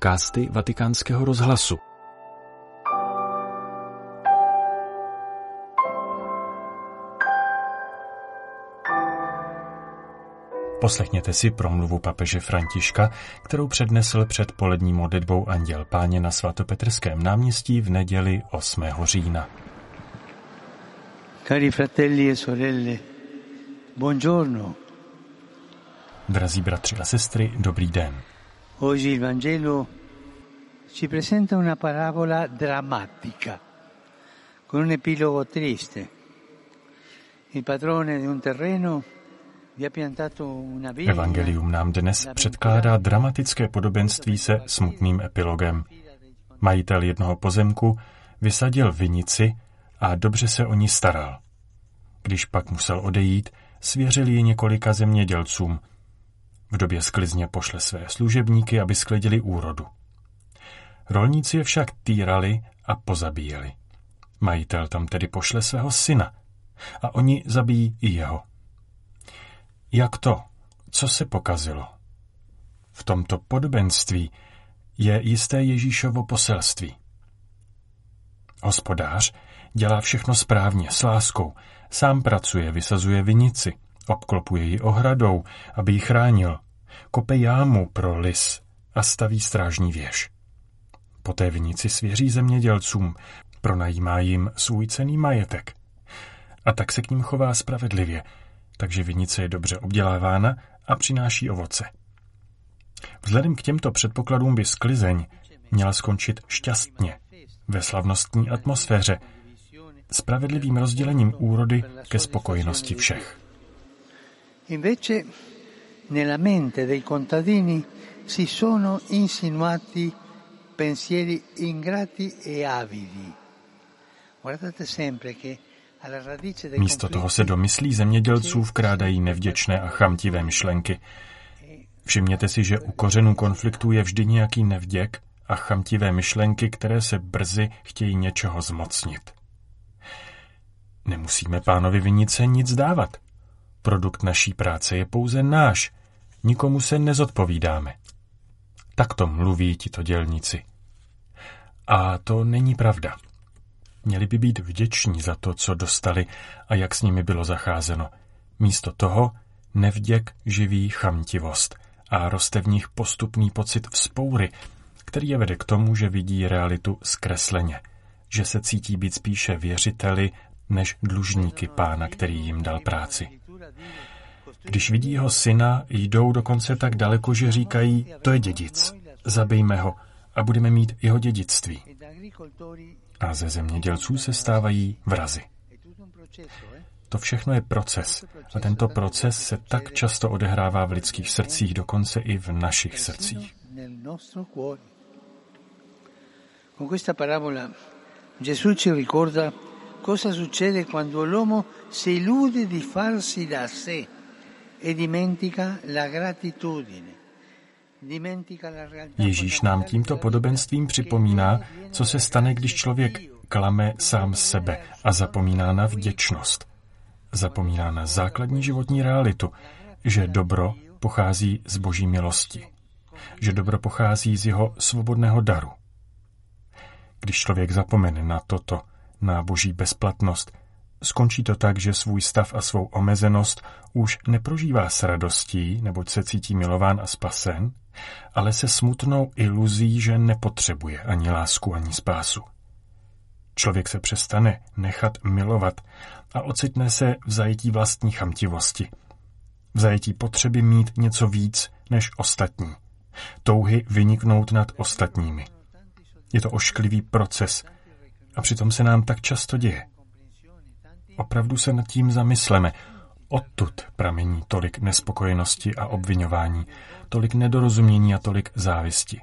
podcasty Vatikánského rozhlasu. Poslechněte si promluvu papeže Františka, kterou přednesl před polední modlitbou Anděl Páně na svatopetrském náměstí v neděli 8. října. Cari fratelli e sorelle, buongiorno. Drazí bratři a sestry, dobrý den. Oggi il Vangelo ci presenta una parabola drammatica, con un epilogo triste. Il padrone di un terreno. Evangelium nám dnes předkládá dramatické podobenství se smutným epilogem. Majitel jednoho pozemku vysadil vinici a dobře se o ní staral. Když pak musel odejít, svěřil ji několika zemědělcům. V době sklizně pošle své služebníky, aby sklidili úrodu. Rolníci je však týrali a pozabíjeli. Majitel tam tedy pošle svého syna a oni zabijí i jeho. Jak to? Co se pokazilo? V tomto podobenství je jisté Ježíšovo poselství. Hospodář dělá všechno správně, s láskou, sám pracuje, vysazuje vinici, obklopuje ji ohradou, aby ji chránil, kope jámu pro lis a staví strážní věž. Poté vinici svěří zemědělcům, pronajímá jim svůj cený majetek. A tak se k ním chová spravedlivě, takže vinice je dobře obdělávána a přináší ovoce. Vzhledem k těmto předpokladům by sklizeň měla skončit šťastně, ve slavnostní atmosféře, spravedlivým rozdělením úrody ke spokojenosti všech. Invece nella mente dei contadini si sono insinuati pensieri ingrati e avidi. Guardate sempre che Místo toho se do myslí zemědělců vkrádají nevděčné a chamtivé myšlenky. Všimněte si, že u kořenů konfliktu je vždy nějaký nevděk a chamtivé myšlenky, které se brzy chtějí něčeho zmocnit. Nemusíme pánovi vinice nic dávat. Produkt naší práce je pouze náš. Nikomu se nezodpovídáme. Takto mluví tito dělníci. A to není pravda. Měli by být vděční za to, co dostali a jak s nimi bylo zacházeno. Místo toho nevděk živí chamtivost a roste v nich postupný pocit vzpoury, který je vede k tomu, že vidí realitu zkresleně, že se cítí být spíše věřiteli než dlužníky pána, který jim dal práci. Když vidí jeho syna, jdou dokonce tak daleko, že říkají, to je dědic, zabijme ho a budeme mít jeho dědictví. A ze zemědělců se stávají vrazy. To všechno je proces. A tento proces se tak často odehrává v lidských srdcích, dokonce i v našich srdcích. Con questa parabola Gesù ci ricorda cosa succede quando l'uomo si illude di farsi da sé e dimentica la gratitudine. Ježíš nám tímto podobenstvím připomíná, co se stane, když člověk klame sám sebe a zapomíná na vděčnost. Zapomíná na základní životní realitu, že dobro pochází z boží milosti, že dobro pochází z jeho svobodného daru. Když člověk zapomene na toto, na boží bezplatnost, skončí to tak, že svůj stav a svou omezenost už neprožívá s radostí, neboť se cítí milován a spasen, ale se smutnou iluzí, že nepotřebuje ani lásku, ani spásu. Člověk se přestane nechat milovat a ocitne se v zajetí vlastní chamtivosti. V zajetí potřeby mít něco víc než ostatní. Touhy vyniknout nad ostatními. Je to ošklivý proces a přitom se nám tak často děje. Opravdu se nad tím zamysleme. Odtud pramení tolik nespokojenosti a obvinování, tolik nedorozumění a tolik závisti.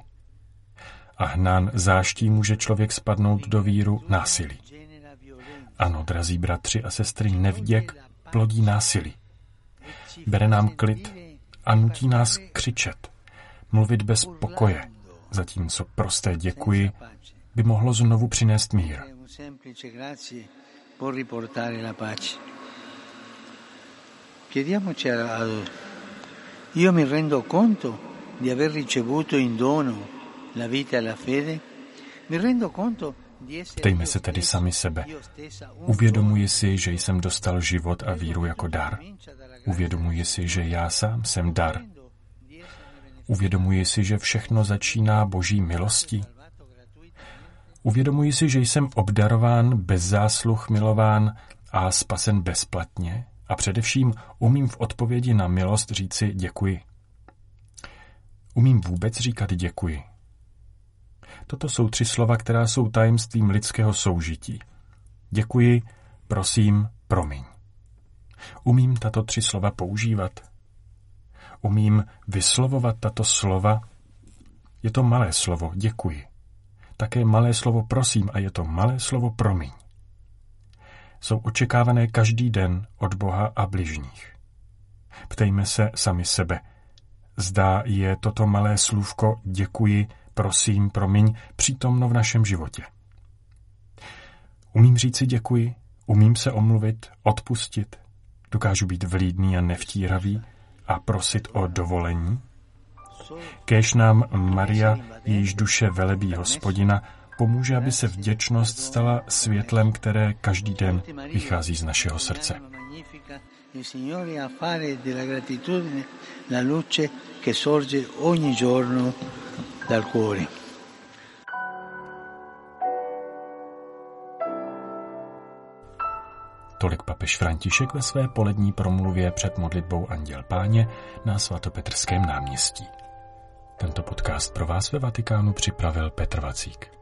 A hnán záští může člověk spadnout do víru násilí. Ano, drazí bratři a sestry, nevděk plodí násilí. Bere nám klid a nutí nás křičet, mluvit bez pokoje, zatímco prosté děkuji by mohlo znovu přinést mír. Chiediamoci a Io mi rendo conto di aver ricevuto in dono la vita e la fede, mi rendo conto Ptejme se tedy sami sebe. Uvědomuji si, že jsem dostal život a víru jako dar. Uvědomuji si, že já sám jsem dar. Uvědomuji si, že všechno začíná boží milostí. Uvědomuji si, že jsem obdarován, bez zásluh milován a spasen bezplatně a především umím v odpovědi na milost říci děkuji. Umím vůbec říkat děkuji. Toto jsou tři slova, která jsou tajemstvím lidského soužití. Děkuji, prosím, promiň. Umím tato tři slova používat? Umím vyslovovat tato slova? Je to malé slovo, děkuji. Také malé slovo prosím a je to malé slovo promiň. Jsou očekávané každý den od Boha a bližních. Ptejme se sami sebe. Zdá je toto malé slůvko děkuji prosím, promiň, přítomno v našem životě. Umím říci děkuji, umím se omluvit, odpustit, dokážu být vlídný a nevtíravý a prosit o dovolení. Kéž nám Maria, jejíž duše velebí hospodina, pomůže, aby se vděčnost stala světlem, které každý den vychází z našeho srdce. Tolik papež František ve své polední promluvě před modlitbou Anděl Páně na svatopetrském náměstí. Tento podcast pro vás ve Vatikánu připravil Petr Vacík.